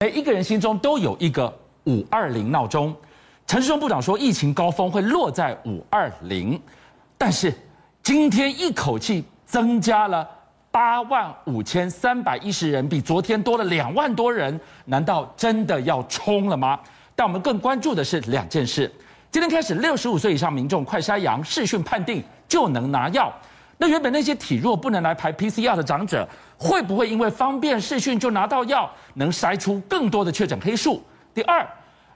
每一个人心中都有一个五二零闹钟。陈时中部长说，疫情高峰会落在五二零，但是今天一口气增加了八万五千三百一十人，比昨天多了两万多人，难道真的要冲了吗？但我们更关注的是两件事。今天开始，六十五岁以上民众快筛阳视讯判定就能拿药。那原本那些体弱不能来排 PCR 的长者，会不会因为方便视讯就拿到药，能筛出更多的确诊黑数？第二，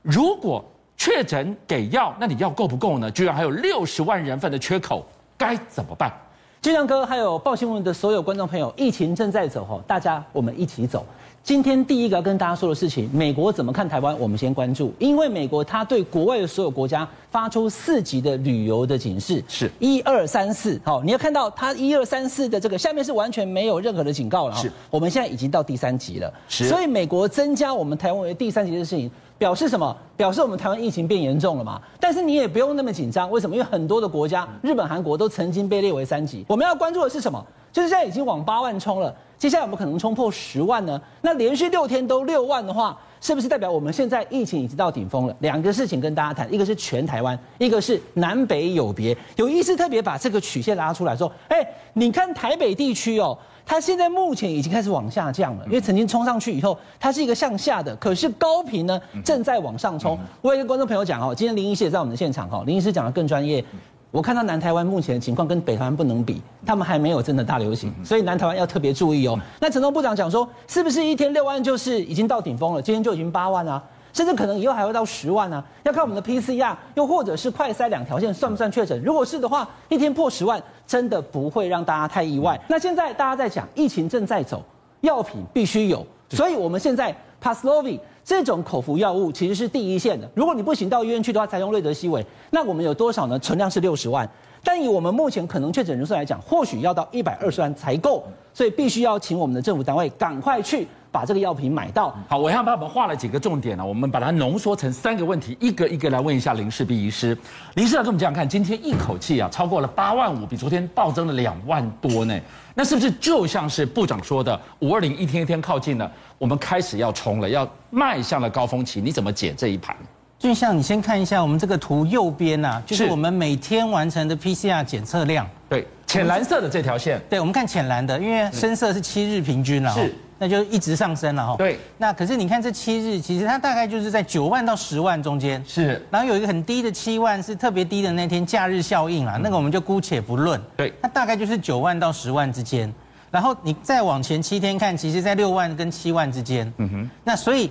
如果确诊给药，那你药够不够呢？居然还有六十万人份的缺口，该怎么办？金亮哥还有报新闻的所有观众朋友，疫情正在走哈，大家我们一起走。今天第一个要跟大家说的事情，美国怎么看台湾？我们先关注，因为美国它对国外的所有国家发出四级的旅游的警示，是一二三四。好，你要看到它一二三四的这个下面是完全没有任何的警告了。是，我们现在已经到第三级了。是，所以美国增加我们台湾为第三级的事情，表示什么？表示我们台湾疫情变严重了嘛？但是你也不用那么紧张，为什么？因为很多的国家，日本、韩国都曾经被列为三级。我们要关注的是什么？就是现在已经往八万冲了。接下来有没有可能冲破十万呢？那连续六天都六万的话，是不是代表我们现在疫情已经到顶峰了？两个事情跟大家谈，一个是全台湾，一个是南北有别。有医师特别把这个曲线拉出来说：“哎，你看台北地区哦，它现在目前已经开始往下降了，因为曾经冲上去以后，它是一个向下的，可是高频呢正在往上冲。”我也跟观众朋友讲哦，今天林医师也在我们的现场哈，林医师讲的更专业。我看到南台湾目前的情况跟北台湾不能比，他们还没有真的大流行，所以南台湾要特别注意哦。那陈时中部长讲说，是不是一天六万就是已经到顶峰了？今天就已经八万啊，甚至可能以后还会到十万啊？要看我们的 PCR，又或者是快筛两条线算不算确诊？如果是的话，一天破十万，真的不会让大家太意外。那现在大家在讲疫情正在走，药品必须有，所以我们现在 Paxlovid 这种口服药物其实是第一线的。如果你不行到医院去的话，才用瑞德西韦，那我们有多少呢？存量是六十万，但以我们目前可能确诊人数来讲，或许要到一百二十万才够，所以必须要请我们的政府单位赶快去把这个药品买到。好，我要帮我们画了几个重点呢，我们把它浓缩成三个问题，一个一个来问一下林氏璧医师。林医师来跟我们这样看，今天一口气啊超过了八万五，比昨天暴增了两万多呢。那是不是就像是部长说的，五二零一天一天靠近了，我们开始要冲了，要迈向了高峰期？你怎么解这一盘？俊相，你先看一下我们这个图右边呐、啊，就是我们每天完成的 PCR 检测量。对，浅蓝色的这条线。对，我们看浅蓝的，因为深色是七日平均了。是。那就一直上升了哈。对。那可是你看这七日，其实它大概就是在九万到十万中间。是。然后有一个很低的七万，是特别低的那天假日效应啊，那个我们就姑且不论。对。它大概就是九万到十万之间。然后你再往前七天看，其实在六万跟七万之间。嗯哼。那所以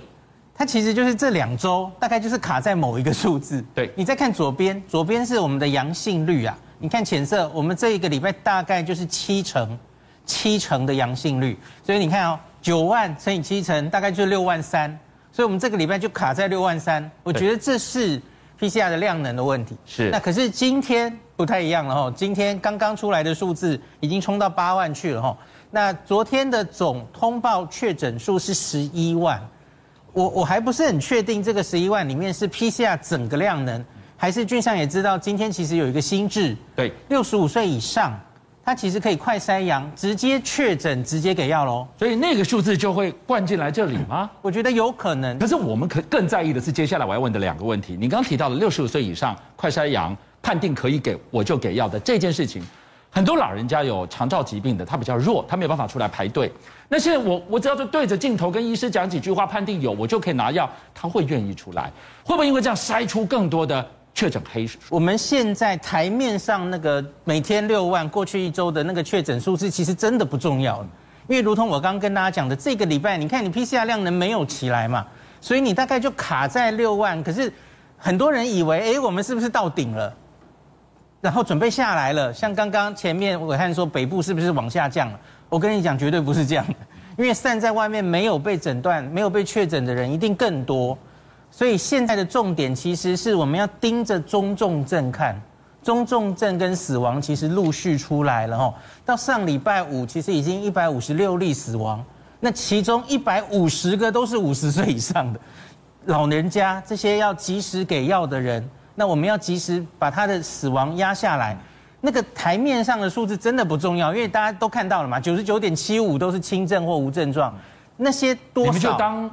它其实就是这两周大概就是卡在某一个数字。对。你再看左边，左边是我们的阳性率啊。你看浅色，我们这一个礼拜大概就是七成，七成的阳性率。所以你看哦。九万乘以七成，大概就是六万三，所以我们这个礼拜就卡在六万三。我觉得这是 PCR 的量能的问题。是。那可是今天不太一样了哈，今天刚刚出来的数字已经冲到八万去了哈。那昨天的总通报确诊数是十一万，我我还不是很确定这个十一万里面是 PCR 整个量能，还是俊相也知道今天其实有一个新制，对，六十五岁以上。他其实可以快筛阳，直接确诊，直接给药喽。所以那个数字就会灌进来这里吗？我觉得有可能。可是我们可更在意的是接下来我要问的两个问题。你刚刚提到了六十五岁以上快筛阳判定可以给我就给药的这件事情，很多老人家有肠道疾病的，他比较弱，他没有办法出来排队。那现在我我只要就对着镜头跟医师讲几句话，判定有我就可以拿药，他会愿意出来？会不会因为这样筛出更多的？确诊黑数，我们现在台面上那个每天六万，过去一周的那个确诊数字，其实真的不重要，因为如同我刚刚跟大家讲的，这个礼拜你看你 PCR 量能没有起来嘛，所以你大概就卡在六万。可是很多人以为，哎，我们是不是到顶了？然后准备下来了。像刚刚前面我看说北部是不是往下降了？我跟你讲，绝对不是这样的，因为散在外面没有被诊断、没有被确诊的人一定更多。所以现在的重点其实是我们要盯着中重症看，中重症跟死亡其实陆续出来了哈。到上礼拜五，其实已经一百五十六例死亡，那其中一百五十个都是五十岁以上的老人家，这些要及时给药的人，那我们要及时把他的死亡压下来。那个台面上的数字真的不重要，因为大家都看到了嘛，九十九点七五都是轻症或无症状，那些多少？你们就当。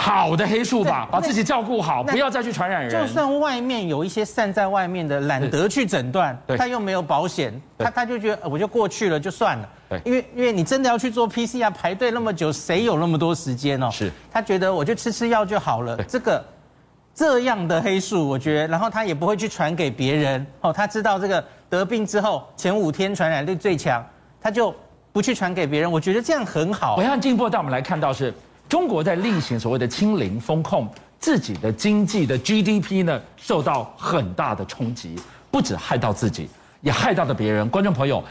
好的黑数吧，把自己照顾好，不要再去传染人。就算外面有一些散在外面的，懒得去诊断，他又没有保险，他他就觉得我就过去了就算了。对，因为因为你真的要去做 PCR 排队那么久，谁有那么多时间哦？是，他觉得我就吃吃药就好了。这个这样的黑数，我觉得，然后他也不会去传给别人哦。他知道这个得病之后前五天传染力最强，他就不去传给别人。我觉得这样很好。我要进一步带我们来看到是。中国在例行所谓的清零风控，自己的经济的 GDP 呢受到很大的冲击，不止害到自己，也害到了别人。观众朋友，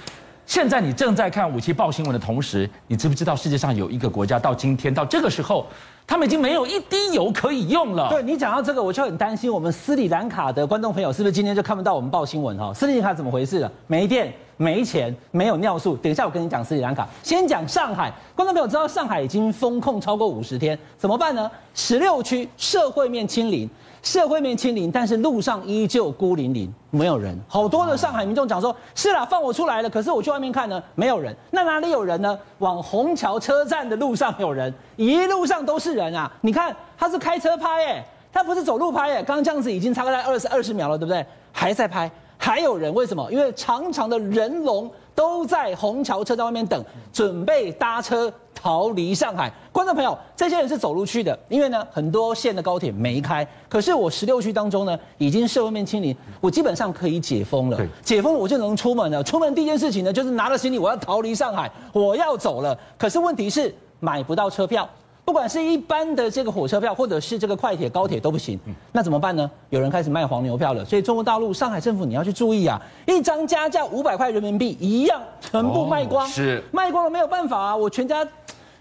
现在你正在看五七报新闻的同时，你知不知道世界上有一个国家到今天到这个时候，他们已经没有一滴油可以用了？对，你讲到这个，我就很担心我们斯里兰卡的观众朋友是不是今天就看不到我们报新闻哈？斯里兰卡怎么回事了？没电。没钱，没有尿素。等一下，我跟你讲斯里兰卡。先讲上海，观众朋友知道上海已经封控超过五十天，怎么办呢？十六区社会面清零，社会面清零，但是路上依旧孤零零，没有人。好多的上海民众讲说：“是啦，放我出来了。”可是我去外面看呢，没有人。那哪里有人呢？往虹桥车站的路上有人，一路上都是人啊！你看，他是开车拍，耶，他不是走路拍，耶，刚刚这样子已经差不多二十二十秒了，对不对？还在拍。还有人为什么？因为长长的人龙都在虹桥车站外面等，准备搭车逃离上海。观众朋友，这些人是走路去的，因为呢，很多线的高铁没开。可是我十六区当中呢，已经社会面清零，我基本上可以解封了。解封了，我就能出门了。出门第一件事情呢，就是拿了行李，我要逃离上海，我要走了。可是问题是买不到车票。不管是一般的这个火车票，或者是这个快铁、高铁都不行，那怎么办呢？有人开始卖黄牛票了。所以中国大陆上海政府你要去注意啊！一张加价五百块人民币一样，全部卖光，是卖光了没有办法啊！我全家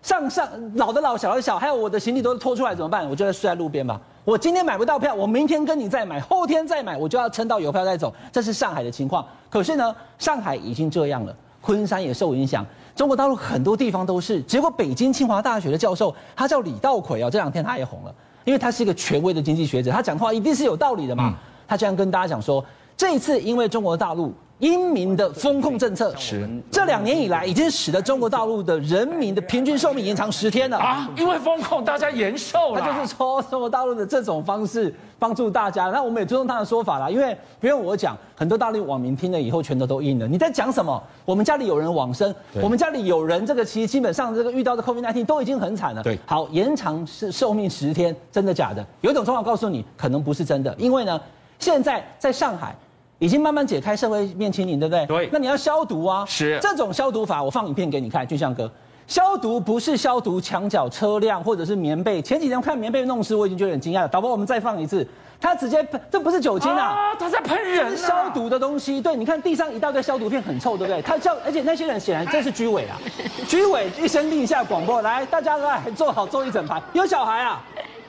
上上老的老小的小，还有我的行李都拖出来怎么办？我就在睡在路边吧。我今天买不到票，我明天跟你再买，后天再买，我就要撑到有票再走。这是上海的情况。可是呢，上海已经这样了，昆山也受影响。中国大陆很多地方都是，结果北京清华大学的教授，他叫李稻葵哦，这两天他也红了，因为他是一个权威的经济学者，他讲话一定是有道理的嘛。他这样跟大家讲说，这一次因为中国大陆。英明的风控政策，是这两年以来已经使得中国大陆的人民的平均寿命延长十天了啊！因为风控，大家延寿了。他就是说，中国大陆的这种方式帮助大家，那我们也尊重他的说法啦。因为不用我讲，很多大陆网民听了以后，全都都应了。你在讲什么？我们家里有人往生，我们家里有人这个其实基本上这个遇到的 COVID-19 都已经很惨了。对，好，延长是寿命十天，真的假的？有一种说法告诉你，可能不是真的，因为呢，现在在上海。已经慢慢解开社会面清零，对不对？对。那你要消毒啊。是。这种消毒法，我放影片给你看，俊相哥。消毒不是消毒墙角、车辆或者是棉被。前几天看棉被弄湿，我已经觉得很惊讶了。导播，我们再放一次。他直接喷，这不是酒精啊，啊他在喷人、啊。是消毒的东西。对，你看地上一大堆消毒片，很臭，对不对？他叫，而且那些人显然这是居委啊。居委一声令下广播，来，大家来坐好，坐一整排。有小孩啊，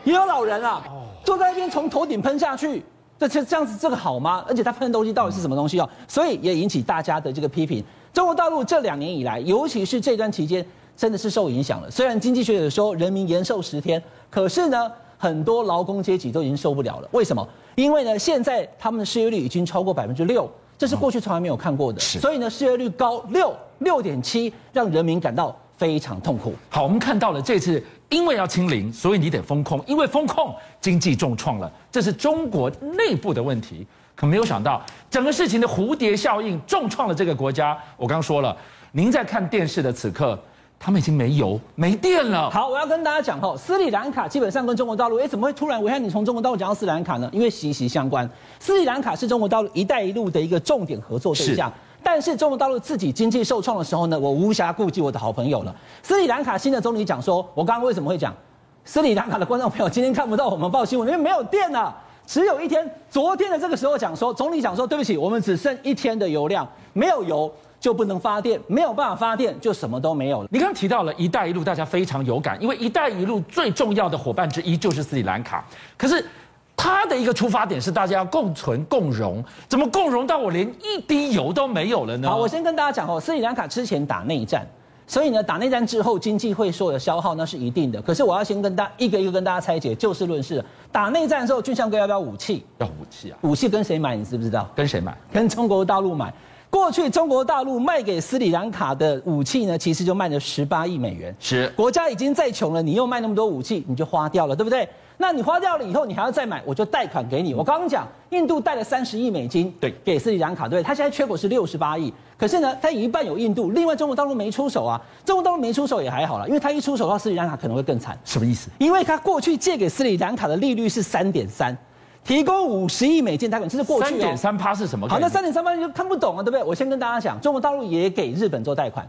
也有老人啊，坐在那边从头顶喷下去。这这这样子，这个好吗？而且他喷的东西到底是什么东西哦？所以也引起大家的这个批评。中国大陆这两年以来，尤其是这段期间，真的是受影响了。虽然经济学者说人民延寿十天，可是呢，很多劳工阶级都已经受不了了。为什么？因为呢，现在他们的失业率已经超过百分之六，这是过去从来没有看过的。所以呢，失业率高六六点七，让人民感到非常痛苦。好，我们看到了这次。因为要清零，所以你得封控。因为封控，经济重创了，这是中国内部的问题。可没有想到，整个事情的蝴蝶效应重创了这个国家。我刚说了，您在看电视的此刻，他们已经没油、没电了。好，我要跟大家讲哦，斯里兰卡基本上跟中国大陆，哎，怎么会突然？我看你从中国大陆讲到斯里兰卡呢？因为息息相关。斯里兰卡是中国大陆“一带一路”的一个重点合作对象。但是中国大陆自己经济受创的时候呢，我无暇顾及我的好朋友了。斯里兰卡新的总理讲说，我刚刚为什么会讲斯里兰卡的观众朋友今天看不到我们报新闻，因为没有电了，只有一天。昨天的这个时候讲说，总理讲说，对不起，我们只剩一天的油量，没有油就不能发电，没有办法发电就什么都没有了。你刚刚提到了“一带一路”，大家非常有感，因为“一带一路”最重要的伙伴之一就是斯里兰卡，可是。他的一个出发点是大家要共存共荣，怎么共荣到我连一滴油都没有了呢？好，我先跟大家讲哦，斯里兰卡之前打内战，所以呢，打内战之后经济会受的消耗那是一定的。可是我要先跟大家一个一个跟大家拆解，就事论事。打内战的时候，俊相哥要不要武器？要武器啊！武器跟谁买？你知不知道？跟谁买？跟中国大陆买。过去中国大陆卖给斯里兰卡的武器呢，其实就卖了十八亿美元。是国家已经再穷了，你又卖那么多武器，你就花掉了，对不对？那你花掉了以后，你还要再买，我就贷款给你。我刚刚讲，印度贷了三十亿美金，对，给斯里兰卡，对，他现在缺口是六十八亿。可是呢，他有一半有印度，另外中国大陆没出手啊。中国大陆没出手也还好了，因为他一出手的话，斯里兰卡可能会更惨。什么意思？因为他过去借给斯里兰卡的利率是三点三，提供五十亿美金贷款，这是过去三点三趴是什么？好，那三点三趴你就看不懂了，对不对？我先跟大家讲，中国大陆也给日本做贷款，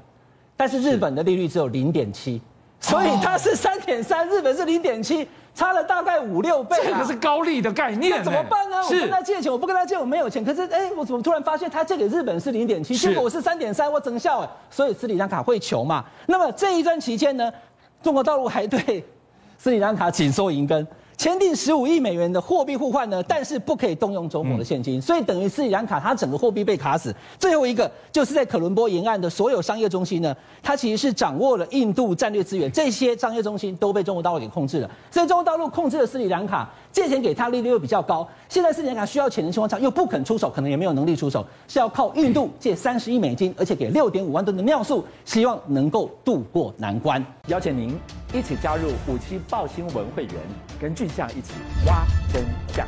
但是日本的利率只有零点七，所以它是三点三，日本是零点七。差了大概五六倍，这个是高利的概念，那怎么办呢？我跟他借钱，我不跟他借，我没有钱。可是，哎，我怎么突然发现他借给日本是零点七，结果我是三点三，我整笑哎。所以斯里兰卡会穷嘛？那么这一段期间呢，中国大陆还对斯里兰卡紧缩银根。签订十五亿美元的货币互换呢，但是不可以动用中国的现金，所以等于斯里兰卡它整个货币被卡死。最后一个就是在可伦坡沿岸的所有商业中心呢，它其实是掌握了印度战略资源，这些商业中心都被中国大陆给控制了。所以中国大陆控制了斯里兰卡，借钱给他利率又比较高。现在斯里兰卡需要钱的情况下又不肯出手，可能也没有能力出手，是要靠印度借三十亿美金，而且给六点五万吨的尿素，希望能够渡过难关。邀请您一起加入五七报新闻会员，跟俊相一起挖真相。